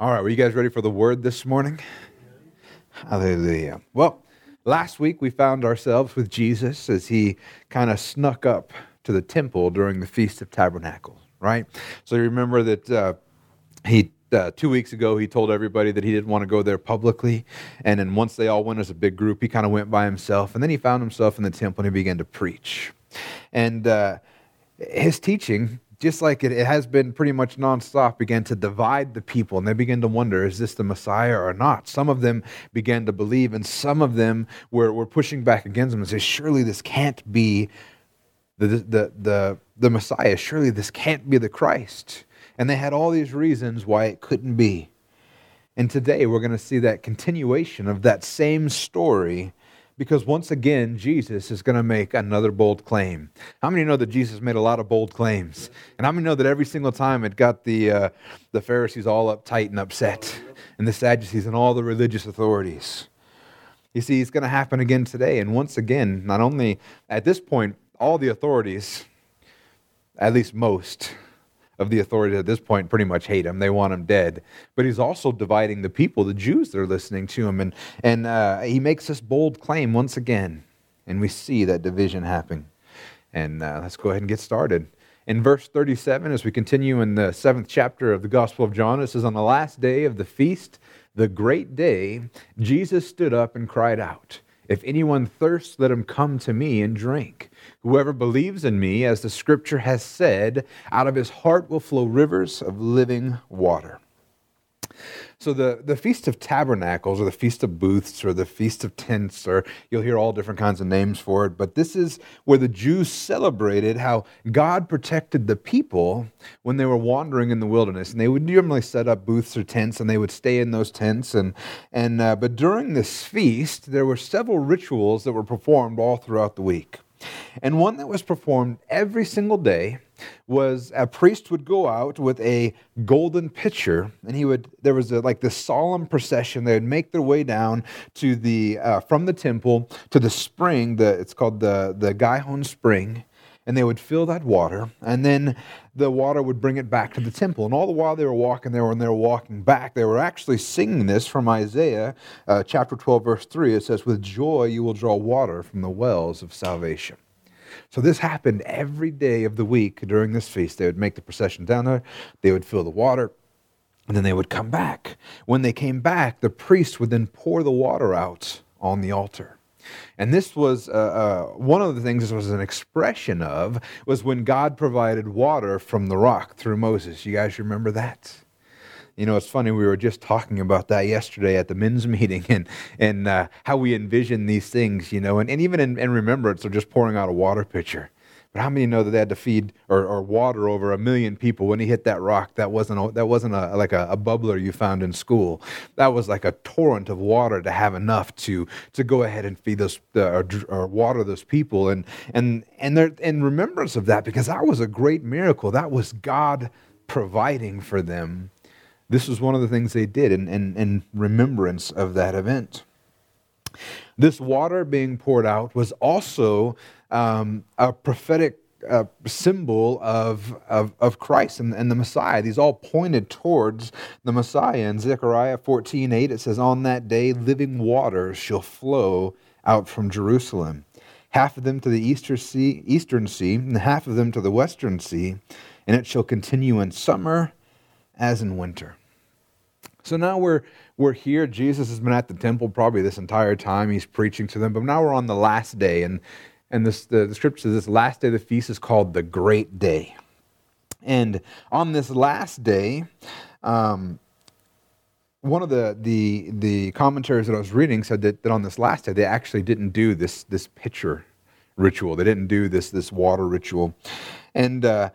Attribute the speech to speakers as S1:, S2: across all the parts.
S1: All right, were you guys ready for the word this morning? Hallelujah. Well, last week we found ourselves with Jesus as he kind of snuck up to the temple during the Feast of Tabernacles, right? So you remember that uh, he uh, two weeks ago he told everybody that he didn't want to go there publicly and then once they all went as a big group he kind of went by himself and then he found himself in the temple and he began to preach and uh, his teaching just like it, it has been pretty much nonstop, began to divide the people. And they began to wonder, is this the Messiah or not? Some of them began to believe, and some of them were, were pushing back against him and say, surely this can't be the, the, the, the Messiah. Surely this can't be the Christ. And they had all these reasons why it couldn't be. And today we're going to see that continuation of that same story because once again, Jesus is going to make another bold claim. How many know that Jesus made a lot of bold claims? And how many know that every single time it got the, uh, the Pharisees all uptight and upset, and the Sadducees and all the religious authorities? You see, it's going to happen again today. And once again, not only at this point, all the authorities, at least most, of the authorities at this point pretty much hate him. They want him dead. But he's also dividing the people, the Jews that are listening to him. And, and uh, he makes this bold claim once again. And we see that division happen. And uh, let's go ahead and get started. In verse 37, as we continue in the seventh chapter of the Gospel of John, it says, On the last day of the feast, the great day, Jesus stood up and cried out. If anyone thirsts, let him come to me and drink. Whoever believes in me, as the scripture has said, out of his heart will flow rivers of living water. So the, the Feast of Tabernacles or the Feast of Booths or the Feast of Tents, or you'll hear all different kinds of names for it, but this is where the Jews celebrated how God protected the people when they were wandering in the wilderness. And they would normally set up booths or tents and they would stay in those tents. And, and, uh, but during this feast, there were several rituals that were performed all throughout the week. And one that was performed every single day was a priest would go out with a golden pitcher and he would there was a, like this solemn procession. They would make their way down to the uh, from the temple to the spring the it's called the the Gihon spring and they would fill that water and then the water would bring it back to the temple and all the while they were walking there when they were walking back they were actually singing this from isaiah uh, chapter 12 verse 3 it says with joy you will draw water from the wells of salvation so this happened every day of the week during this feast. They would make the procession down there, they would fill the water, and then they would come back. When they came back, the priest would then pour the water out on the altar. And this was uh, uh, one of the things this was an expression of was when God provided water from the rock through Moses. You guys remember that? You know, it's funny, we were just talking about that yesterday at the men's meeting and, and uh, how we envision these things, you know, and, and even in, in remembrance of just pouring out a water pitcher. But how many know that they had to feed or, or water over a million people when he hit that rock? That wasn't a, that wasn't a, like a, a, bubbler you found in school. That was like a torrent of water to have enough to to go ahead and feed those uh, or, or, water those people. And and and there in remembrance of that, because that was a great miracle. That was God providing for them this was one of the things they did in, in, in remembrance of that event. This water being poured out was also um, a prophetic uh, symbol of, of, of Christ and, and, the Messiah. These all pointed towards the Messiah. In Zechariah 14 8, it says, On that day, living waters shall flow out from Jerusalem, half of them to the eastern sea, eastern sea, and half of them to the western sea, and it shall continue in summer as in winter. So now we're we're here. Jesus has been at the temple probably this entire time. He's preaching to them, but now we're on the last day, and and this the, the scripture says this last day of the feast is called the Great Day. And on this last day, um, one of the, the the commentaries that I was reading said that, that on this last day they actually didn't do this this pitcher ritual. They didn't do this this water ritual, and uh,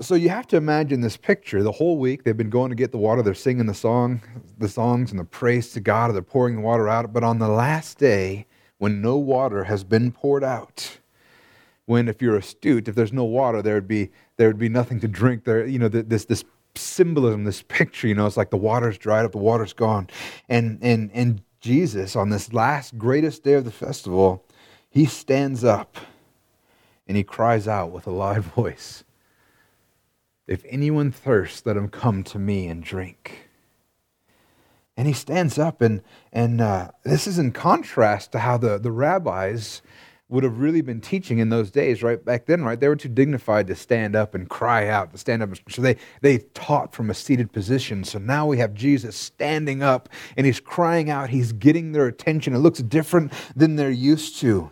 S1: so you have to imagine this picture. The whole week they've been going to get the water. They're singing the song, the songs and the praise to God. They're pouring the water out. But on the last day, when no water has been poured out, when if you're astute, if there's no water, there would be there would be nothing to drink. There, you know, this this symbolism, this picture. You know, it's like the water's dried up, the water's gone, and and and Jesus on this last greatest day of the festival, he stands up and he cries out with a loud voice. If anyone thirsts, let him come to me and drink. And he stands up, and, and uh, this is in contrast to how the, the rabbis would have really been teaching in those days, right? Back then, right? They were too dignified to stand up and cry out, to stand up. So they, they taught from a seated position. So now we have Jesus standing up and he's crying out. He's getting their attention. It looks different than they're used to.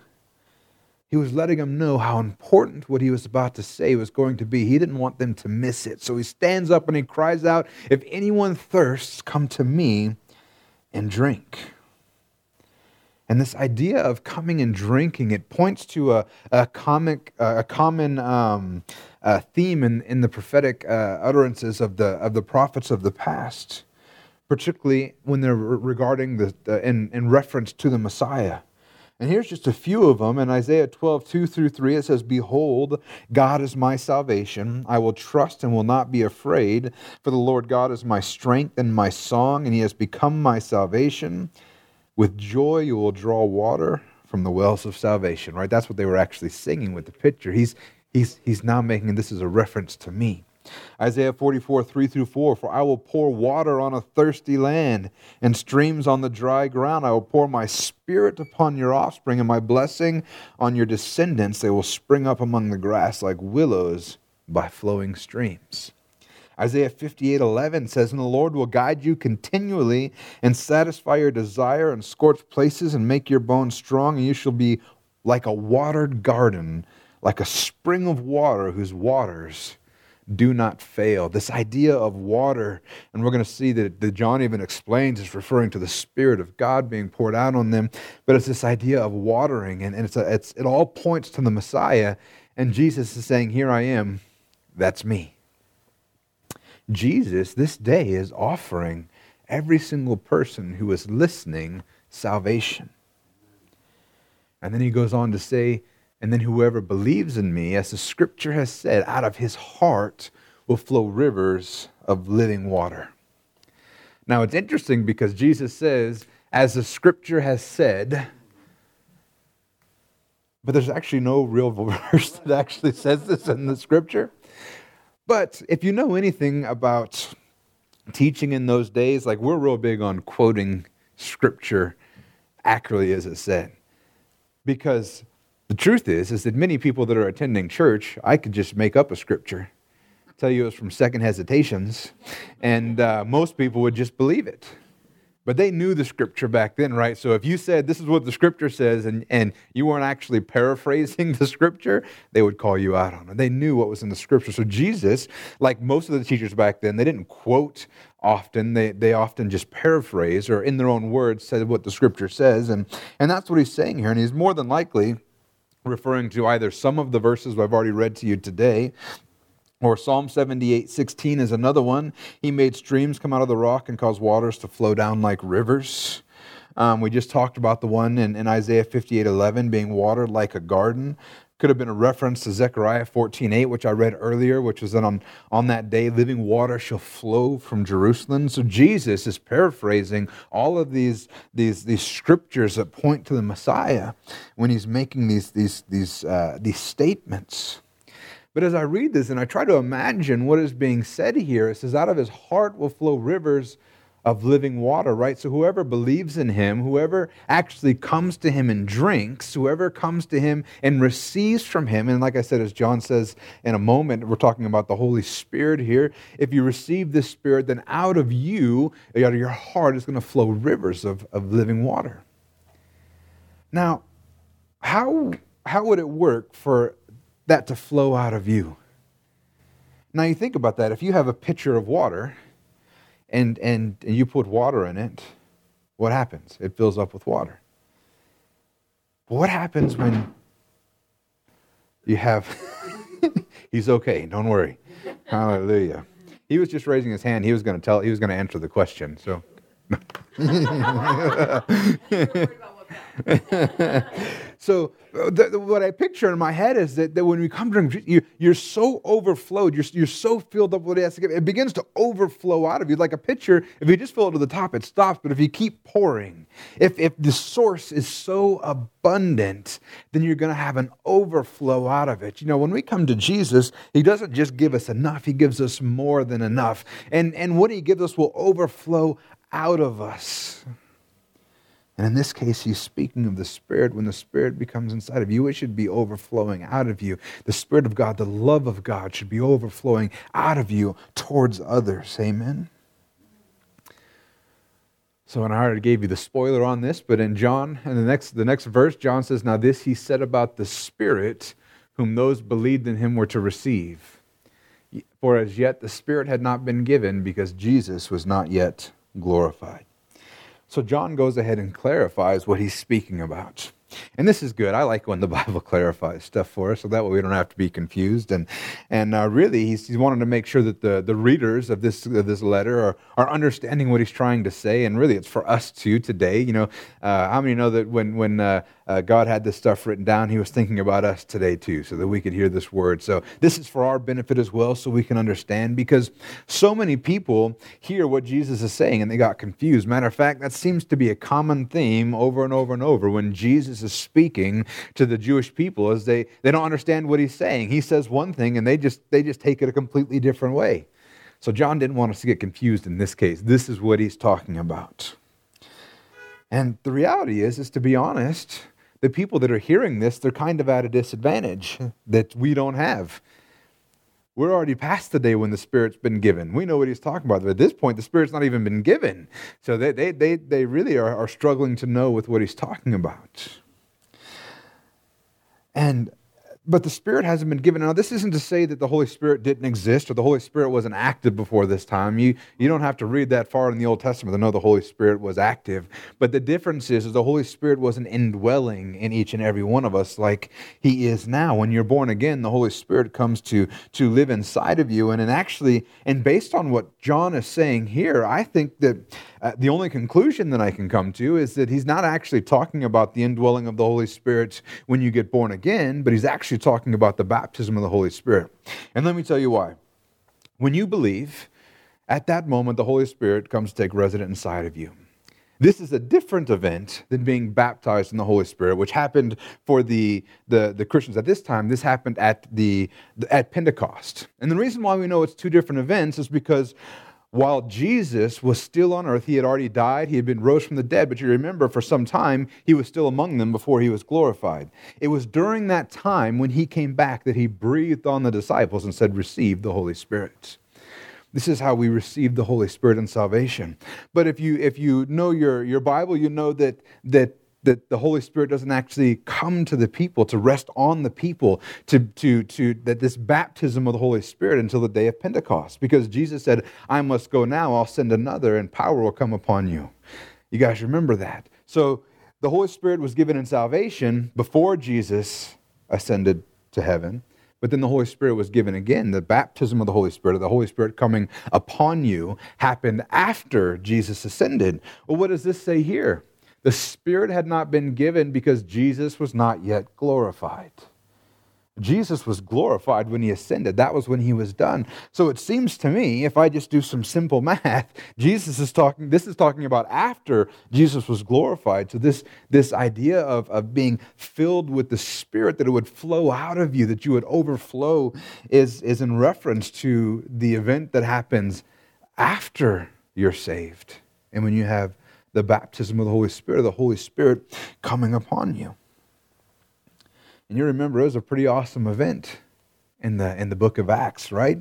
S1: He was letting them know how important what he was about to say was going to be. He didn't want them to miss it. So he stands up and he cries out, If anyone thirsts, come to me and drink. And this idea of coming and drinking, it points to a, a, comic, a common um, theme in, in the prophetic uh, utterances of the, of the prophets of the past, particularly when they're regarding the, the in, in reference to the Messiah. And here's just a few of them. In Isaiah 12, 2 through 3, it says, Behold, God is my salvation. I will trust and will not be afraid, for the Lord God is my strength and my song, and he has become my salvation. With joy you will draw water from the wells of salvation, right? That's what they were actually singing with the picture. He's, he's, he's now making this is a reference to me. Isaiah 44, 3 through 4 For I will pour water on a thirsty land and streams on the dry ground. I will pour my spirit upon your offspring and my blessing on your descendants. They will spring up among the grass like willows by flowing streams. Isaiah 58 11 says, And the Lord will guide you continually and satisfy your desire and scorch places and make your bones strong, and you shall be like a watered garden, like a spring of water whose waters do not fail. This idea of water, and we're going to see that, that John even explains, is referring to the Spirit of God being poured out on them. But it's this idea of watering, and, and it's, a, it's it all points to the Messiah. And Jesus is saying, Here I am, that's me. Jesus this day is offering every single person who is listening salvation. And then he goes on to say, and then whoever believes in me, as the scripture has said, out of his heart will flow rivers of living water. Now it's interesting because Jesus says, as the scripture has said, but there's actually no real verse that actually says this in the scripture. But if you know anything about teaching in those days, like we're real big on quoting scripture accurately as it said. Because the truth is, is that many people that are attending church, I could just make up a scripture, tell you it was from Second Hesitations, and uh, most people would just believe it. But they knew the scripture back then, right? So if you said this is what the scripture says and, and you weren't actually paraphrasing the scripture, they would call you out on it. They knew what was in the scripture. So Jesus, like most of the teachers back then, they didn't quote often. They, they often just paraphrase or in their own words said what the scripture says. And, and that's what he's saying here. And he's more than likely referring to either some of the verses I've already read to you today or Psalm 78 16 is another one. He made streams come out of the rock and caused waters to flow down like rivers. Um, we just talked about the one in, in Isaiah 58 11 being watered like a garden. Could have been a reference to Zechariah 14 8, which I read earlier, which was that on, on that day, living water shall flow from Jerusalem. So Jesus is paraphrasing all of these, these, these scriptures that point to the Messiah when he's making these, these, these, uh, these statements. But as I read this and I try to imagine what is being said here, it says, out of his heart will flow rivers of living water, right? So whoever believes in him, whoever actually comes to him and drinks, whoever comes to him and receives from him, and like I said, as John says in a moment, we're talking about the Holy Spirit here. If you receive this Spirit, then out of you, out of your heart, is going to flow rivers of, of living water. Now, how, how would it work for that to flow out of you. Now you think about that. If you have a pitcher of water and, and, and you put water in it, what happens? It fills up with water. But what happens when you have. He's okay, don't worry. Hallelujah. He was just raising his hand. He was going to tell, he was going to answer the question. So. so uh, the, what I picture in my head is that, that when we come to you, you're so overflowed, you're, you're so filled up with what He has to give. It begins to overflow out of you. Like a pitcher, if you just fill it to the top, it stops. But if you keep pouring, if, if the source is so abundant, then you're going to have an overflow out of it. You know, when we come to Jesus, He doesn't just give us enough, He gives us more than enough. And, and what He gives us will overflow out of us. And in this case, he's speaking of the Spirit. When the Spirit becomes inside of you, it should be overflowing out of you. The Spirit of God, the love of God, should be overflowing out of you towards others. Amen. So, and I already gave you the spoiler on this, but in John, in the next, the next verse, John says, Now this he said about the Spirit, whom those believed in him were to receive. For as yet the Spirit had not been given because Jesus was not yet glorified. So John goes ahead and clarifies what he's speaking about. And this is good. I like when the Bible clarifies stuff for us, so that way we don't have to be confused. And and uh, really, he's, he's wanting to make sure that the, the readers of this of this letter are, are understanding what he's trying to say. And really, it's for us too today. You know, uh, how many know that when when uh, uh, God had this stuff written down, He was thinking about us today too, so that we could hear this word. So this is for our benefit as well, so we can understand. Because so many people hear what Jesus is saying and they got confused. Matter of fact, that seems to be a common theme over and over and over when Jesus is speaking to the Jewish people as they, they don't understand what he's saying. He says one thing and they just, they just take it a completely different way. So John didn't want us to get confused in this case. This is what he's talking about. And the reality is, is to be honest, the people that are hearing this, they're kind of at a disadvantage hmm. that we don't have. We're already past the day when the Spirit's been given. We know what he's talking about. But at this point, the Spirit's not even been given. So they, they, they, they really are, are struggling to know with what he's talking about. And but the Spirit hasn't been given. Now, this isn't to say that the Holy Spirit didn't exist or the Holy Spirit wasn't active before this time. You, you don't have to read that far in the Old Testament to know the Holy Spirit was active. But the difference is, is the Holy Spirit wasn't indwelling in each and every one of us like He is now. When you're born again, the Holy Spirit comes to, to live inside of you. And, and actually, and based on what John is saying here, I think that uh, the only conclusion that I can come to is that he's not actually talking about the indwelling of the Holy Spirit when you get born again, but he's actually talking about the baptism of the Holy Spirit. And let me tell you why. When you believe, at that moment, the Holy Spirit comes to take residence inside of you. This is a different event than being baptized in the Holy Spirit, which happened for the, the, the, Christians at this time. This happened at, the, at Pentecost. And the reason why we know it's two different events is because while Jesus was still on earth, he had already died, he had been rose from the dead, but you remember for some time he was still among them before he was glorified. It was during that time when he came back that he breathed on the disciples and said, Receive the Holy Spirit. This is how we receive the Holy Spirit in salvation. But if you if you know your, your Bible, you know that that that the Holy Spirit doesn't actually come to the people, to rest on the people, to, to, to that this baptism of the Holy Spirit until the day of Pentecost. Because Jesus said, I must go now, I'll send another, and power will come upon you. You guys remember that. So the Holy Spirit was given in salvation before Jesus ascended to heaven. But then the Holy Spirit was given again. The baptism of the Holy Spirit, the Holy Spirit coming upon you, happened after Jesus ascended. Well, what does this say here? The Spirit had not been given because Jesus was not yet glorified. Jesus was glorified when he ascended. That was when he was done. So it seems to me, if I just do some simple math, Jesus is talking, this is talking about after Jesus was glorified. So this, this idea of, of being filled with the Spirit, that it would flow out of you, that you would overflow, is, is in reference to the event that happens after you're saved. And when you have the baptism of the Holy Spirit, the Holy Spirit coming upon you. And you remember it was a pretty awesome event in the in the book of Acts, right?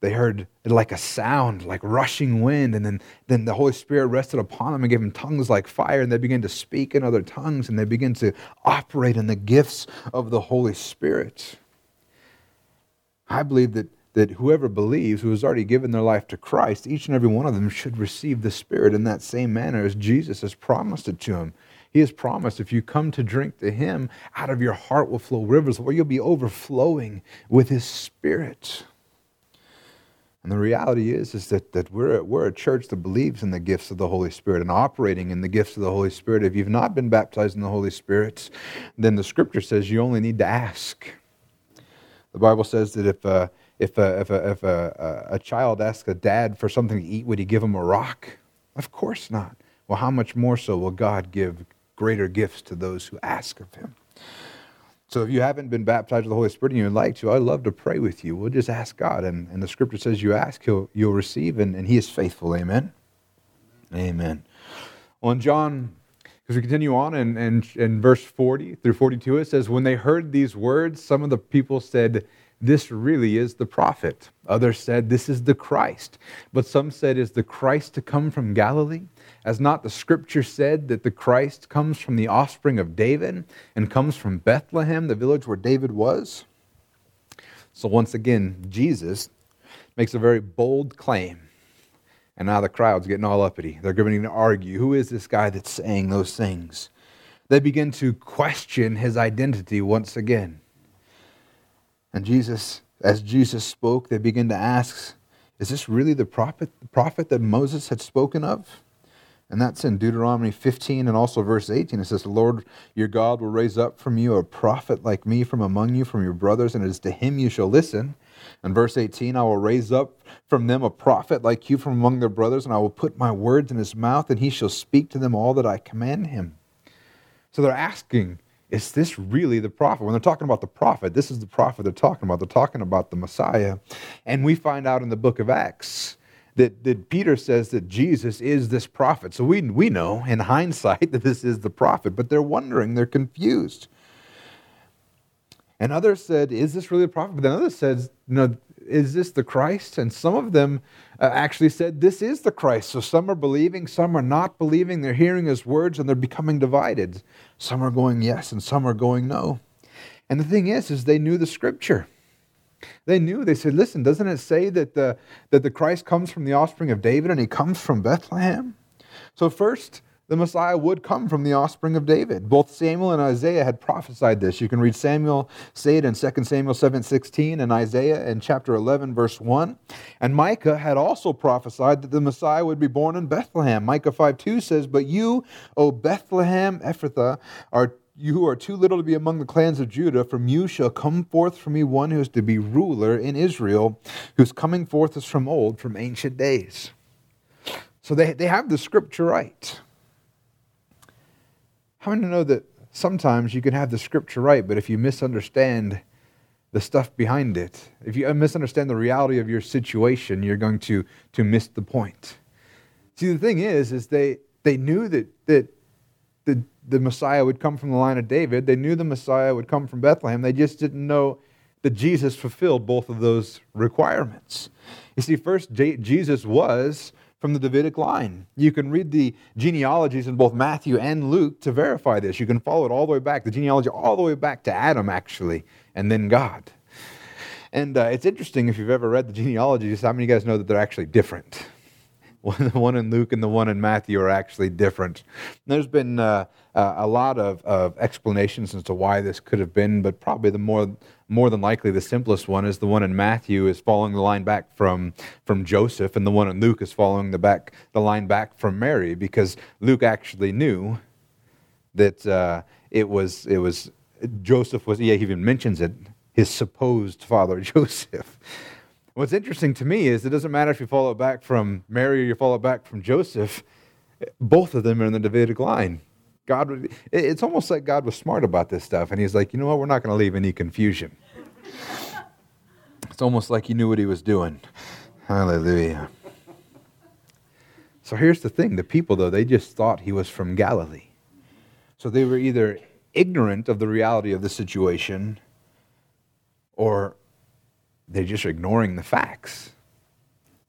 S1: They heard like a sound, like rushing wind, and then, then the Holy Spirit rested upon them and gave them tongues like fire, and they began to speak in other tongues, and they began to operate in the gifts of the Holy Spirit. I believe that that whoever believes, who has already given their life to Christ, each and every one of them should receive the Spirit in that same manner as Jesus has promised it to him. He has promised if you come to drink to Him, out of your heart will flow rivers, or you'll be overflowing with His Spirit. And the reality is, is that, that we're, we're a church that believes in the gifts of the Holy Spirit and operating in the gifts of the Holy Spirit. If you've not been baptized in the Holy Spirit, then the scripture says you only need to ask. The Bible says that if, uh, if, a, if, a, if a, a child asks a dad for something to eat, would he give him a rock? Of course not. Well, how much more so will God give greater gifts to those who ask of him? So if you haven't been baptized with the Holy Spirit and you'd like to, I'd love to pray with you. We'll just ask God. And, and the scripture says you ask, he'll, you'll receive, and, and He is faithful. Amen. Amen. Well, in John, because we continue on in, in, in verse 40 through 42, it says, When they heard these words, some of the people said, This really is the prophet. Others said, This is the Christ. But some said, Is the Christ to come from Galilee? As not the scripture said that the Christ comes from the offspring of David and comes from Bethlehem, the village where David was? So once again, Jesus makes a very bold claim. And now the crowd's getting all uppity. They're beginning to argue who is this guy that's saying those things? They begin to question his identity once again. And Jesus, as Jesus spoke, they begin to ask, Is this really the prophet, the prophet that Moses had spoken of? And that's in Deuteronomy 15 and also verse 18. It says, The Lord your God will raise up from you a prophet like me from among you, from your brothers, and it is to him you shall listen. And verse 18, I will raise up from them a prophet like you from among their brothers, and I will put my words in his mouth, and he shall speak to them all that I command him. So they're asking, is this really the prophet? When they're talking about the prophet, this is the prophet they're talking about. They're talking about the Messiah. And we find out in the book of Acts that, that Peter says that Jesus is this prophet. So we, we know in hindsight that this is the prophet, but they're wondering, they're confused. And others said, Is this really the prophet? But then others said, No, is this the Christ? And some of them uh, actually said, This is the Christ. So some are believing, some are not believing. They're hearing his words and they're becoming divided. Some are going yes and some are going no. And the thing is, is they knew the scripture. They knew, they said, listen, doesn't it say that the, that the Christ comes from the offspring of David and he comes from Bethlehem? So, first, the Messiah would come from the offspring of David. Both Samuel and Isaiah had prophesied this. You can read Samuel say it in 2 Samuel 7:16 and Isaiah in chapter 11 verse 1. And Micah had also prophesied that the Messiah would be born in Bethlehem. Micah 5:2 says, "But you, O Bethlehem Ephrathah, are you who are too little to be among the clans of Judah, from you shall come forth from me one who is to be ruler in Israel, whose coming forth is from old, from ancient days. So they, they have the scripture right. How many know that sometimes you can have the scripture right, but if you misunderstand the stuff behind it, if you uh, misunderstand the reality of your situation, you're going to, to miss the point. See, the thing is, is they, they knew that, that the, the Messiah would come from the line of David. They knew the Messiah would come from Bethlehem. They just didn't know that Jesus fulfilled both of those requirements. You see, first, Jesus was from the Davidic line. You can read the genealogies in both Matthew and Luke to verify this. You can follow it all the way back, the genealogy all the way back to Adam, actually, and then God. And uh, it's interesting if you've ever read the genealogies, how many of you guys know that they're actually different? the one in Luke and the one in Matthew are actually different. There's been uh, uh, a lot of, of explanations as to why this could have been, but probably the more more than likely the simplest one is the one in Matthew is following the line back from from Joseph, and the one in Luke is following the back the line back from Mary, because Luke actually knew that uh, it was it was Joseph was yeah he even mentions it his supposed father Joseph. What's interesting to me is it doesn't matter if you follow it back from Mary or you follow it back from Joseph, both of them are in the Davidic line. God, it's almost like God was smart about this stuff, and He's like, you know what, we're not going to leave any confusion. It's almost like He knew what He was doing. Hallelujah. So here's the thing the people, though, they just thought He was from Galilee. So they were either ignorant of the reality of the situation or they're just ignoring the facts.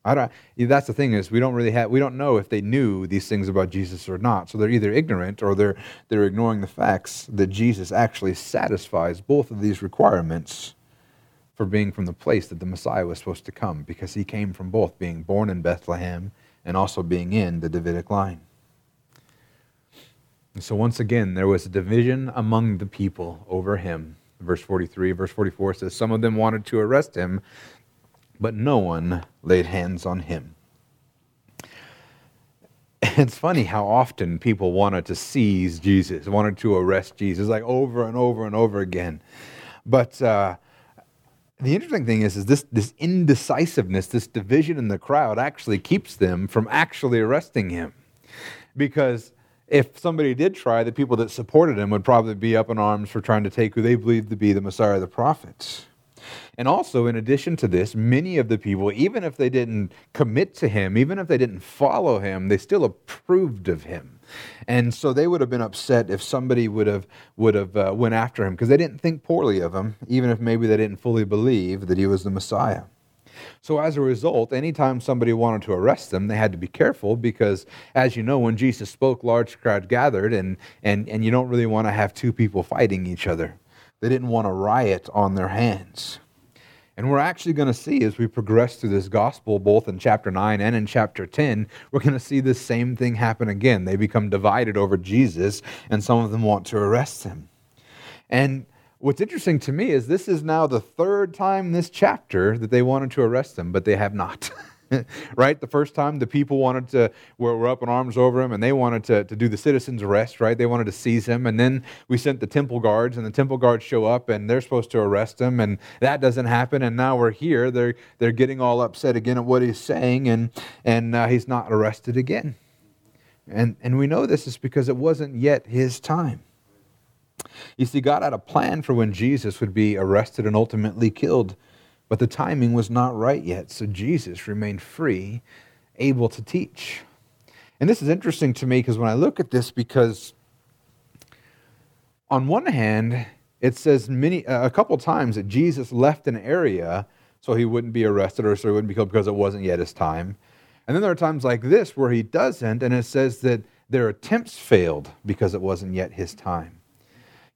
S1: I don't, that's the thing is we don't really have we don't know if they knew these things about Jesus or not. So they're either ignorant or they're they're ignoring the facts that Jesus actually satisfies both of these requirements for being from the place that the Messiah was supposed to come because he came from both being born in Bethlehem and also being in the Davidic line. And so once again there was a division among the people over him verse 43. Verse 44 says, Some of them wanted to arrest him, but no one laid hands on him. It's funny how often people wanted to seize Jesus, wanted to arrest Jesus, like over and over and over again. But uh, the interesting thing is, is this, this indecisiveness, this division in the crowd actually keeps them from actually arresting him. Because if somebody did try, the people that supported him would probably be up in arms for trying to take who they believed to be the Messiah, the prophets. And also, in addition to this, many of the people, even if they didn't commit to him, even if they didn't follow him, they still approved of him. And so they would have been upset if somebody would have would have uh, went after him because they didn't think poorly of him, even if maybe they didn't fully believe that he was the Messiah. So, as a result, anytime somebody wanted to arrest them, they had to be careful because, as you know, when Jesus spoke, large crowd gathered, and, and, and you don't really want to have two people fighting each other. They didn't want a riot on their hands. And we're actually going to see as we progress through this gospel, both in chapter 9 and in chapter 10, we're going to see this same thing happen again. They become divided over Jesus, and some of them want to arrest him. And What's interesting to me is this is now the third time this chapter that they wanted to arrest him, but they have not. right? The first time the people wanted to, were, were up in arms over him and they wanted to, to do the citizen's arrest, right? They wanted to seize him. And then we sent the temple guards and the temple guards show up and they're supposed to arrest him and that doesn't happen. And now we're here. They're, they're getting all upset again at what he's saying and, and uh, he's not arrested again. And, and we know this is because it wasn't yet his time. You see, God had a plan for when Jesus would be arrested and ultimately killed, but the timing was not right yet, so Jesus remained free, able to teach. And this is interesting to me because when I look at this, because on one hand, it says many a couple times that Jesus left an area so he wouldn't be arrested or so he wouldn't be killed because it wasn't yet his time. And then there are times like this where he doesn't, and it says that their attempts failed because it wasn't yet his time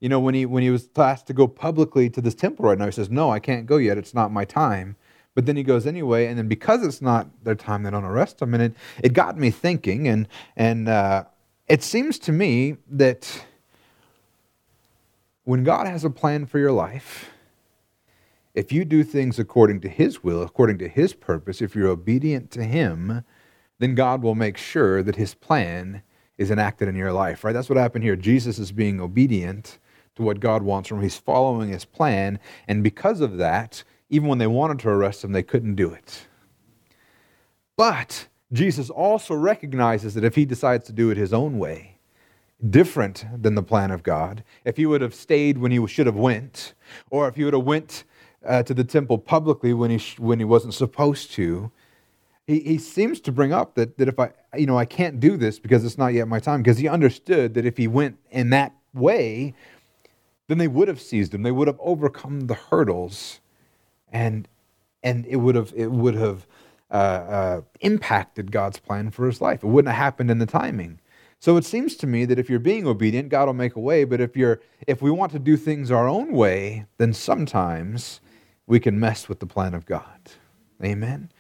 S1: you know, when he, when he was asked to go publicly to this temple right now, he says, No, I can't go yet. It's not my time. But then he goes anyway, and then because it's not their time, they don't arrest him. And it, it got me thinking, and, and uh, it seems to me that when God has a plan for your life, if you do things according to His will, according to His purpose, if you're obedient to Him, then God will make sure that His plan is enacted in your life, right? That's what happened here. Jesus is being obedient to what God wants from him. He's following his plan. And because of that, even when they wanted to arrest him, they couldn't do it. But Jesus also recognizes that if he decides to do it his own way, different than the plan of God, if he would have stayed when he should have went, or if he would have went uh, to the temple publicly when he, sh- when he wasn't supposed to, he, he seems to bring up that, that if I, you know, I can't do this because it's not yet my time, because he understood that if he went in that way, then they would have seized him. They would have overcome the hurdles, and and it would have it would have uh, uh, impacted God's plan for his life. It wouldn't have happened in the timing. So it seems to me that if you're being obedient, God will make a way. But if you're if we want to do things our own way, then sometimes we can mess with the plan of God. Amen.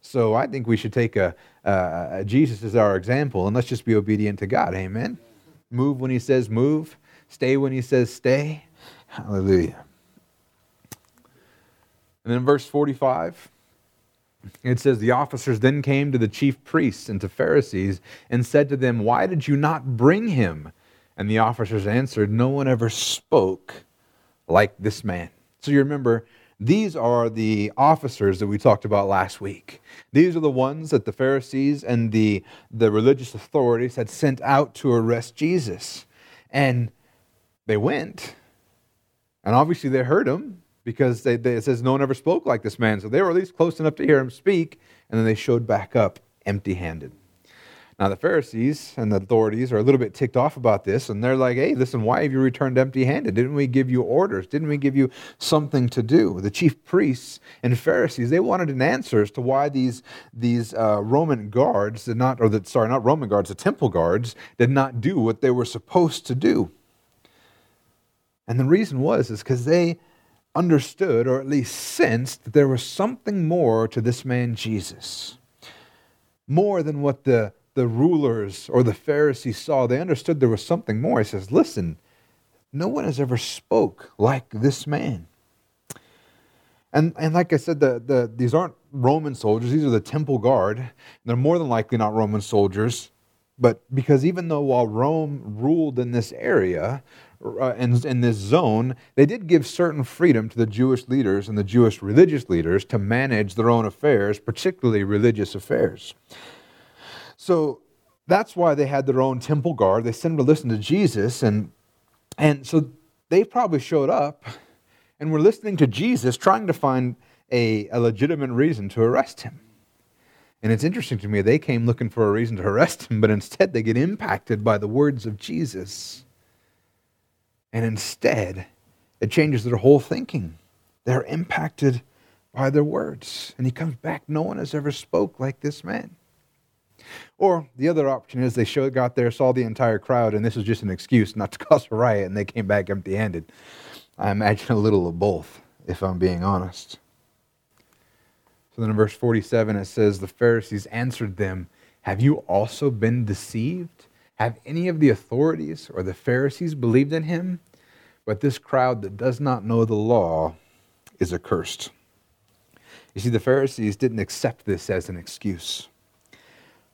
S1: So I think we should take a, a Jesus as our example, and let's just be obedient to God. Amen. Move when He says move Stay when he says stay. Hallelujah. And then verse 45, it says, The officers then came to the chief priests and to Pharisees and said to them, Why did you not bring him? And the officers answered, No one ever spoke like this man. So you remember, these are the officers that we talked about last week. These are the ones that the Pharisees and the, the religious authorities had sent out to arrest Jesus. And they went, and obviously they heard him because they, they, it says no one ever spoke like this man. So they were at least close enough to hear him speak, and then they showed back up empty handed. Now, the Pharisees and the authorities are a little bit ticked off about this, and they're like, hey, listen, why have you returned empty handed? Didn't we give you orders? Didn't we give you something to do? The chief priests and Pharisees, they wanted an answer as to why these, these uh, Roman guards did not, or the, sorry, not Roman guards, the temple guards did not do what they were supposed to do. And the reason was is because they understood, or at least sensed, that there was something more to this man Jesus. More than what the, the rulers or the Pharisees saw. They understood there was something more. He says, Listen, no one has ever spoke like this man. And, and like I said, the, the, these aren't Roman soldiers, these are the temple guard. They're more than likely not Roman soldiers. But because even though while Rome ruled in this area, uh, in, in this zone, they did give certain freedom to the Jewish leaders and the Jewish religious leaders to manage their own affairs, particularly religious affairs. So that's why they had their own temple guard. They sent them to listen to Jesus. And, and so they probably showed up and were listening to Jesus, trying to find a, a legitimate reason to arrest him. And it's interesting to me, they came looking for a reason to arrest him, but instead they get impacted by the words of Jesus. And instead, it changes their whole thinking. They're impacted by their words. And he comes back, no one has ever spoke like this man. Or the other option is they showed, got there, saw the entire crowd, and this was just an excuse not to cause a riot, and they came back empty handed. I imagine a little of both, if I'm being honest. So then in verse 47, it says, The Pharisees answered them, Have you also been deceived? Have any of the authorities or the Pharisees believed in him? But this crowd that does not know the law is accursed. You see, the Pharisees didn't accept this as an excuse.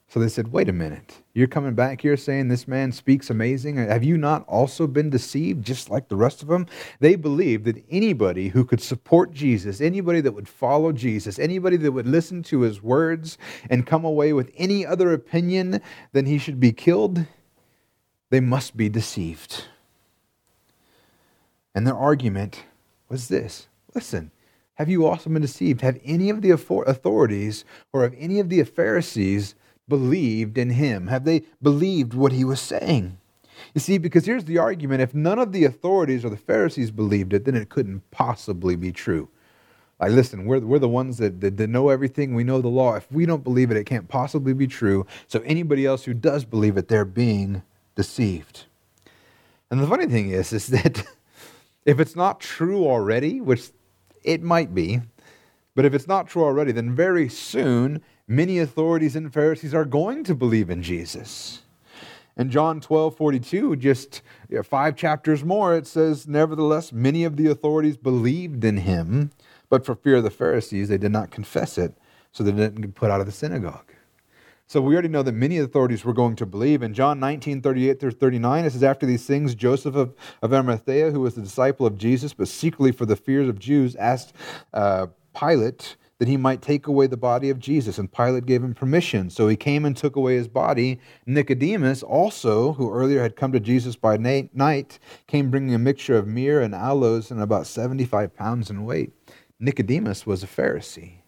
S1: So they said, Wait a minute. You're coming back here saying this man speaks amazing? Have you not also been deceived just like the rest of them? They believed that anybody who could support Jesus, anybody that would follow Jesus, anybody that would listen to his words and come away with any other opinion than he should be killed, they must be deceived. And their argument was this listen, have you also been deceived? Have any of the authorities or have any of the Pharisees believed in him? Have they believed what he was saying? You see, because here's the argument if none of the authorities or the Pharisees believed it, then it couldn't possibly be true. Like, listen, we're, we're the ones that, that, that know everything. We know the law. If we don't believe it, it can't possibly be true. So, anybody else who does believe it, they're being deceived. And the funny thing is, is that if it's not true already, which it might be, but if it's not true already, then very soon many authorities and Pharisees are going to believe in Jesus. In John 12, 42, just five chapters more, it says, Nevertheless, many of the authorities believed in him, but for fear of the Pharisees, they did not confess it, so they didn't get put out of the synagogue. So we already know that many authorities were going to believe. In John 19, 38 through 39, it says, After these things, Joseph of, of Arimathea, who was the disciple of Jesus, but secretly for the fears of Jews, asked uh, Pilate, that he might take away the body of Jesus. And Pilate gave him permission. So he came and took away his body. Nicodemus, also, who earlier had come to Jesus by night, came bringing a mixture of myrrh and aloes and about 75 pounds in weight. Nicodemus was a Pharisee.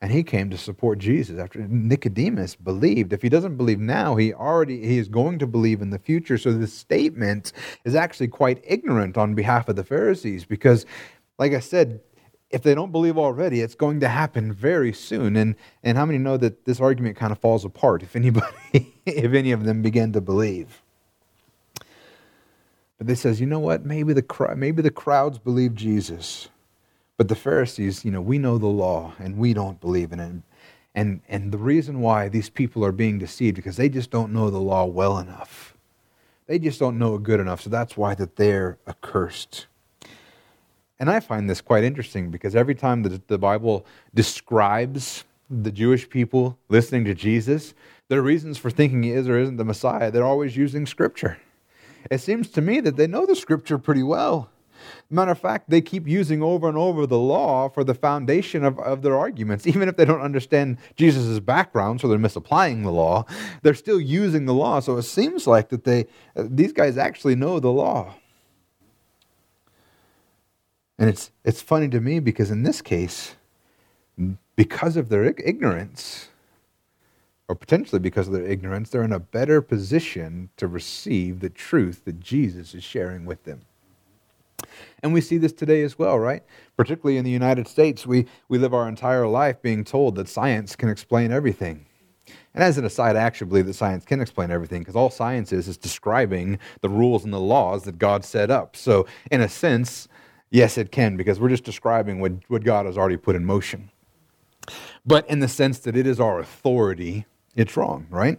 S1: And he came to support Jesus after Nicodemus believed. If he doesn't believe now, he already he is going to believe in the future. So this statement is actually quite ignorant on behalf of the Pharisees because like I said, if they don't believe already, it's going to happen very soon. And, and how many know that this argument kind of falls apart if anybody, if any of them begin to believe? But they says, you know what? Maybe the, maybe the crowds believe Jesus. But the Pharisees, you know, we know the law and we don't believe in it. And, and the reason why these people are being deceived because they just don't know the law well enough. They just don't know it good enough. So that's why that they're accursed. And I find this quite interesting because every time that the Bible describes the Jewish people listening to Jesus, their reasons for thinking he is or isn't the Messiah, they're always using Scripture. It seems to me that they know the Scripture pretty well. Matter of fact, they keep using over and over the law for the foundation of, of their arguments. Even if they don't understand Jesus' background, so they're misapplying the law, they're still using the law. So it seems like that they, uh, these guys actually know the law. And it's, it's funny to me because in this case, because of their ignorance, or potentially because of their ignorance, they're in a better position to receive the truth that Jesus is sharing with them. And we see this today as well, right? Particularly in the United States, we, we live our entire life being told that science can explain everything. And as an aside, I actually believe that science can explain everything because all science is is describing the rules and the laws that God set up. So, in a sense, Yes, it can, because we're just describing what, what God has already put in motion. But in the sense that it is our authority, it's wrong, right?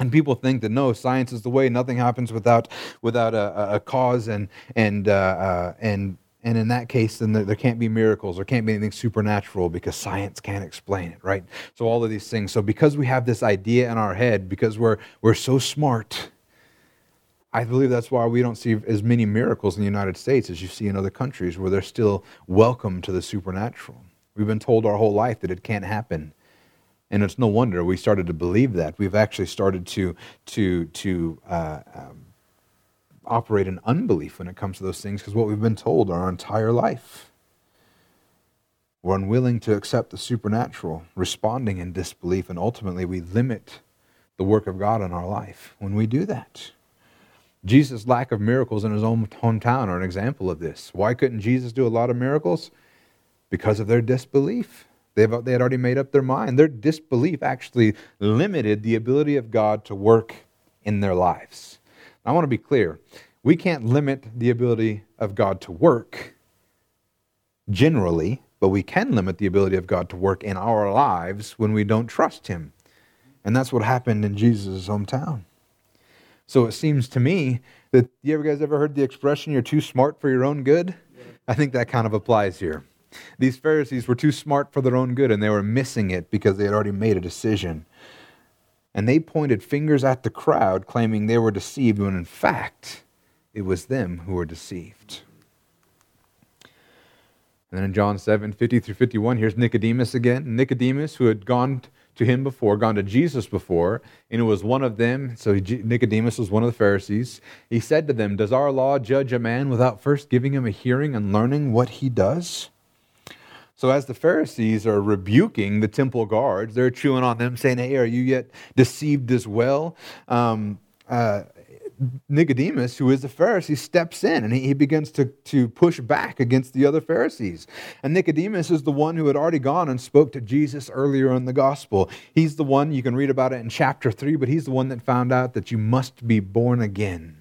S1: And people think that no, science is the way. Nothing happens without without a, a cause, and and uh, uh, and and in that case, then there, there, can't be miracles. There can't be anything supernatural because science can't explain it, right? So all of these things. So because we have this idea in our head, because we're we're so smart, I believe that's why we don't see as many miracles in the United States as you see in other countries where they're still welcome to the supernatural. We've been told our whole life that it can't happen. And it's no wonder we started to believe that. We've actually started to, to, to uh, um, operate in unbelief when it comes to those things because what we've been told our entire life. We're unwilling to accept the supernatural, responding in disbelief, and ultimately we limit the work of God in our life when we do that. Jesus' lack of miracles in his own hometown are an example of this. Why couldn't Jesus do a lot of miracles? Because of their disbelief. They've, they had already made up their mind. Their disbelief actually limited the ability of God to work in their lives. I want to be clear. We can't limit the ability of God to work generally, but we can limit the ability of God to work in our lives when we don't trust Him. And that's what happened in Jesus' hometown. So it seems to me that you ever guys ever heard the expression you're too smart for your own good? I think that kind of applies here. These Pharisees were too smart for their own good and they were missing it because they had already made a decision. And they pointed fingers at the crowd, claiming they were deceived, when in fact, it was them who were deceived. And then in John 7 50 through 51, here's Nicodemus again. Nicodemus, who had gone to him before, gone to Jesus before, and it was one of them. So Nicodemus was one of the Pharisees. He said to them, Does our law judge a man without first giving him a hearing and learning what he does? So, as the Pharisees are rebuking the temple guards, they're chewing on them, saying, Hey, are you yet deceived as well? Um, uh, Nicodemus, who is a Pharisee, steps in and he, begins to, to push back against the other Pharisees. And Nicodemus is the one who had already gone and spoke to Jesus earlier in the gospel. He's the one, you can read about it in chapter 3, but he's the one that found out that you must be born again.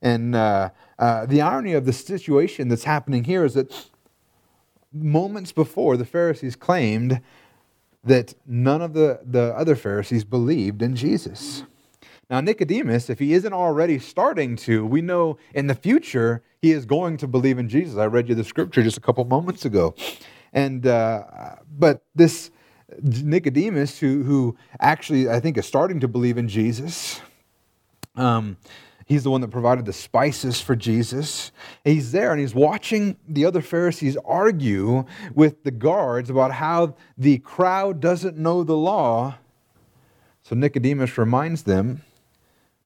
S1: And uh, uh, the irony of the situation that's happening here is that moments before, the Pharisees claimed that none of the, the other Pharisees believed in Jesus. Now, Nicodemus, if he isn't already starting to, we know in the future he is going to believe in Jesus. I read you the scripture just a couple moments ago. And, uh, but this Nicodemus, who, who actually, I think, is starting to believe in Jesus, um, he's the one that provided the spices for Jesus. He's there and he's watching the other Pharisees argue with the guards about how the crowd doesn't know the law. So Nicodemus reminds them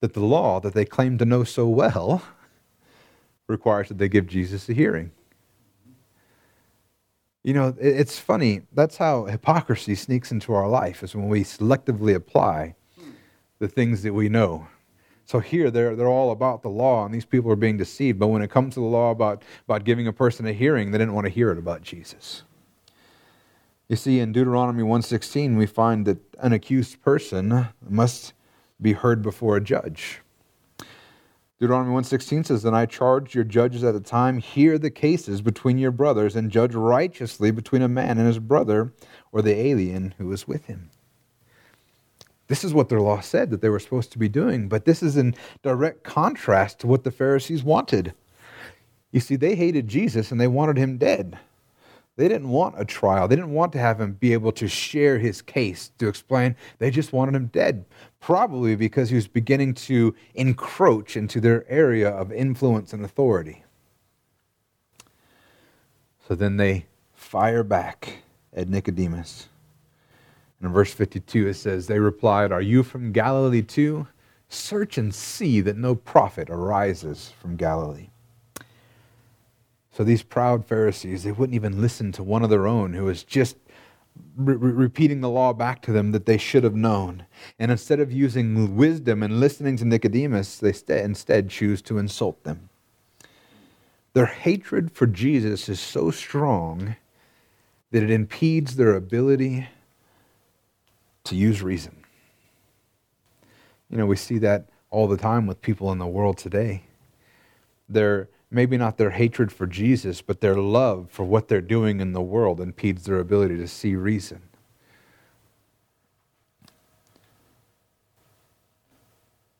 S1: that the law that they claim to know so well requires that they give Jesus a hearing. You know, it's funny. That's how hypocrisy sneaks into our life, is when we selectively apply the things that we know. So here, they're, they're all about the law, and these people are being deceived. But when it comes to the law about, about giving a person a hearing, they didn't want to hear it about Jesus. You see, in Deuteronomy 1.16, we find that an accused person must be heard before a judge. Deuteronomy 1:16 says, "And I charge your judges at the time, hear the cases between your brothers and judge righteously between a man and his brother or the alien who is with him." This is what their law said that they were supposed to be doing, but this is in direct contrast to what the Pharisees wanted. You see, they hated Jesus and they wanted him dead. They didn't want a trial. They didn't want to have him be able to share his case, to explain. They just wanted him dead, probably because he was beginning to encroach into their area of influence and authority. So then they fire back at Nicodemus. In verse 52, it says, They replied, Are you from Galilee too? Search and see that no prophet arises from Galilee. So these proud Pharisees, they wouldn't even listen to one of their own who was just re- repeating the law back to them that they should have known. And instead of using wisdom and listening to Nicodemus, they st- instead choose to insult them. Their hatred for Jesus is so strong that it impedes their ability to use reason. You know, we see that all the time with people in the world today. They're maybe not their hatred for Jesus, but their love for what they're doing in the world impedes their ability to see reason.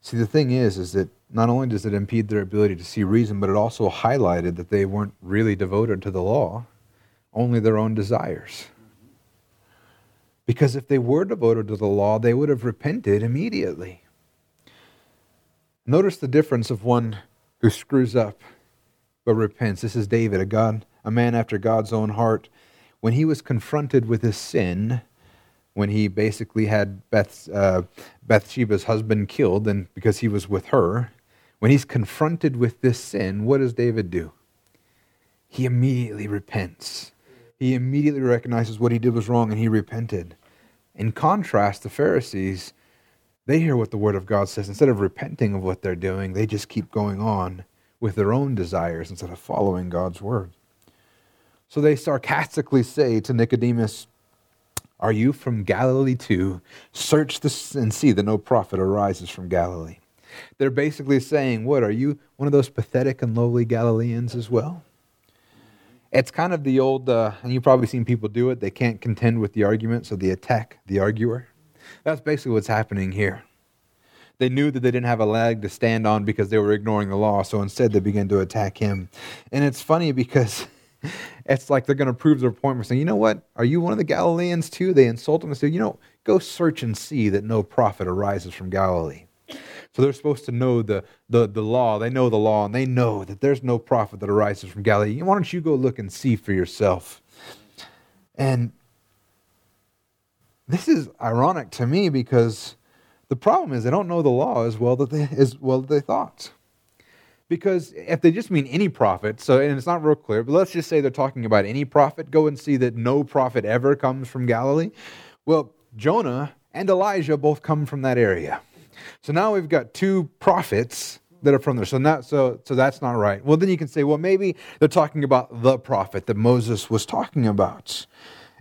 S1: See, the thing is, is that not only does it impede their ability to see reason, but it also highlighted that they weren't really devoted to the law, only their own desires. Because if they were devoted to the law, they would have repented immediately. Notice the difference of one who screws up but repents. This is David, a, God, a man after God's own heart. When he was confronted with his sin, when he basically had Beth's, uh, Bathsheba's husband killed, and because he was with her, when he's confronted with this sin, what does David do? He immediately repents. He immediately recognizes what he did was wrong and he repented. In contrast, the Pharisees, they hear what the Word of God says. Instead of repenting of what they're doing, they just keep going on with their own desires instead of following God's Word. So they sarcastically say to Nicodemus, Are you from Galilee too? Search this and see that no prophet arises from Galilee. They're basically saying, What, are you one of those pathetic and lowly Galileans as well? It's kind of the old, uh, and you've probably seen people do it, they can't contend with the argument, so they attack the arguer. That's basically what's happening here. They knew that they didn't have a leg to stand on because they were ignoring the law, so instead they began to attack him. And it's funny because it's like they're going to prove their point by saying, you know what? Are you one of the Galileans too? They insult him and say, you know, go search and see that no prophet arises from Galilee. So they're supposed to know the, the, the law. They know the law, and they know that there's no prophet that arises from Galilee. Why don't you go look and see for yourself? And this is ironic to me because the problem is they don't know the law as well that they, as well they thought. Because if they just mean any prophet, so and it's not real clear, but let's just say they're talking about any prophet, go and see that no prophet ever comes from Galilee. Well, Jonah and Elijah both come from that area. So now we've got two prophets that are from there. So not so so that's not right. Well, then you can say, well, maybe they're talking about the prophet that Moses was talking about.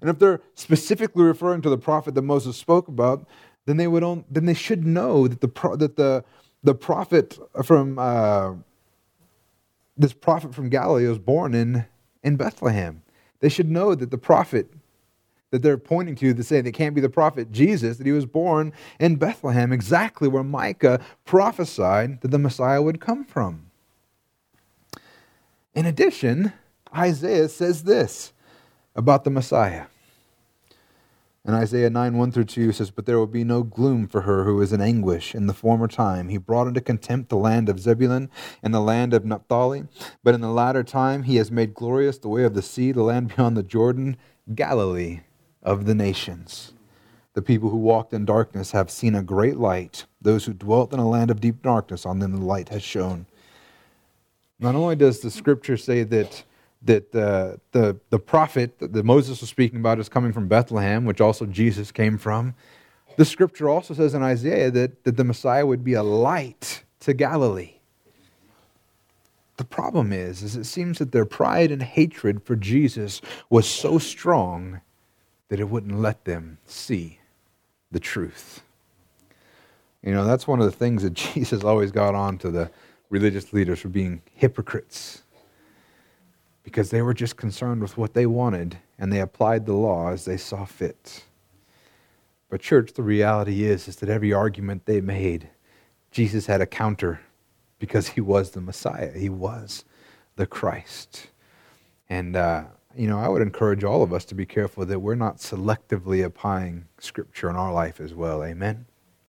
S1: And if they're specifically referring to the prophet that Moses spoke about, then they would then they should know that the pro, that the the prophet from uh, this prophet from Galilee was born in in Bethlehem. They should know that the prophet that they're pointing to to say they can't be the prophet Jesus, that he was born in Bethlehem, exactly where Micah prophesied that the Messiah would come from. In addition, Isaiah says this about the Messiah. And Isaiah 9, 1 through 2 says, But there will be no gloom for her who is in anguish in the former time. He brought into contempt the land of Zebulun and the land of Naphtali. But in the latter time he has made glorious the way of the sea, the land beyond the Jordan, Galilee of the nations. The people who walked in darkness have seen a great light. Those who dwelt in a land of deep darkness, on them the light has shone. Not only does the scripture say that that uh, the, the prophet that Moses was speaking about is coming from Bethlehem, which also Jesus came from. The scripture also says in Isaiah that, that the Messiah would be a light to Galilee. The problem is, is it seems that their pride and hatred for Jesus was so strong that it wouldn't let them see the truth. You know, that's one of the things that Jesus always got on to the religious leaders for being hypocrites because they were just concerned with what they wanted and they applied the law as they saw fit. But, church, the reality is, is that every argument they made, Jesus had a counter because he was the Messiah, he was the Christ. And, uh, you know, I would encourage all of us to be careful that we're not selectively applying Scripture in our life as well. Amen.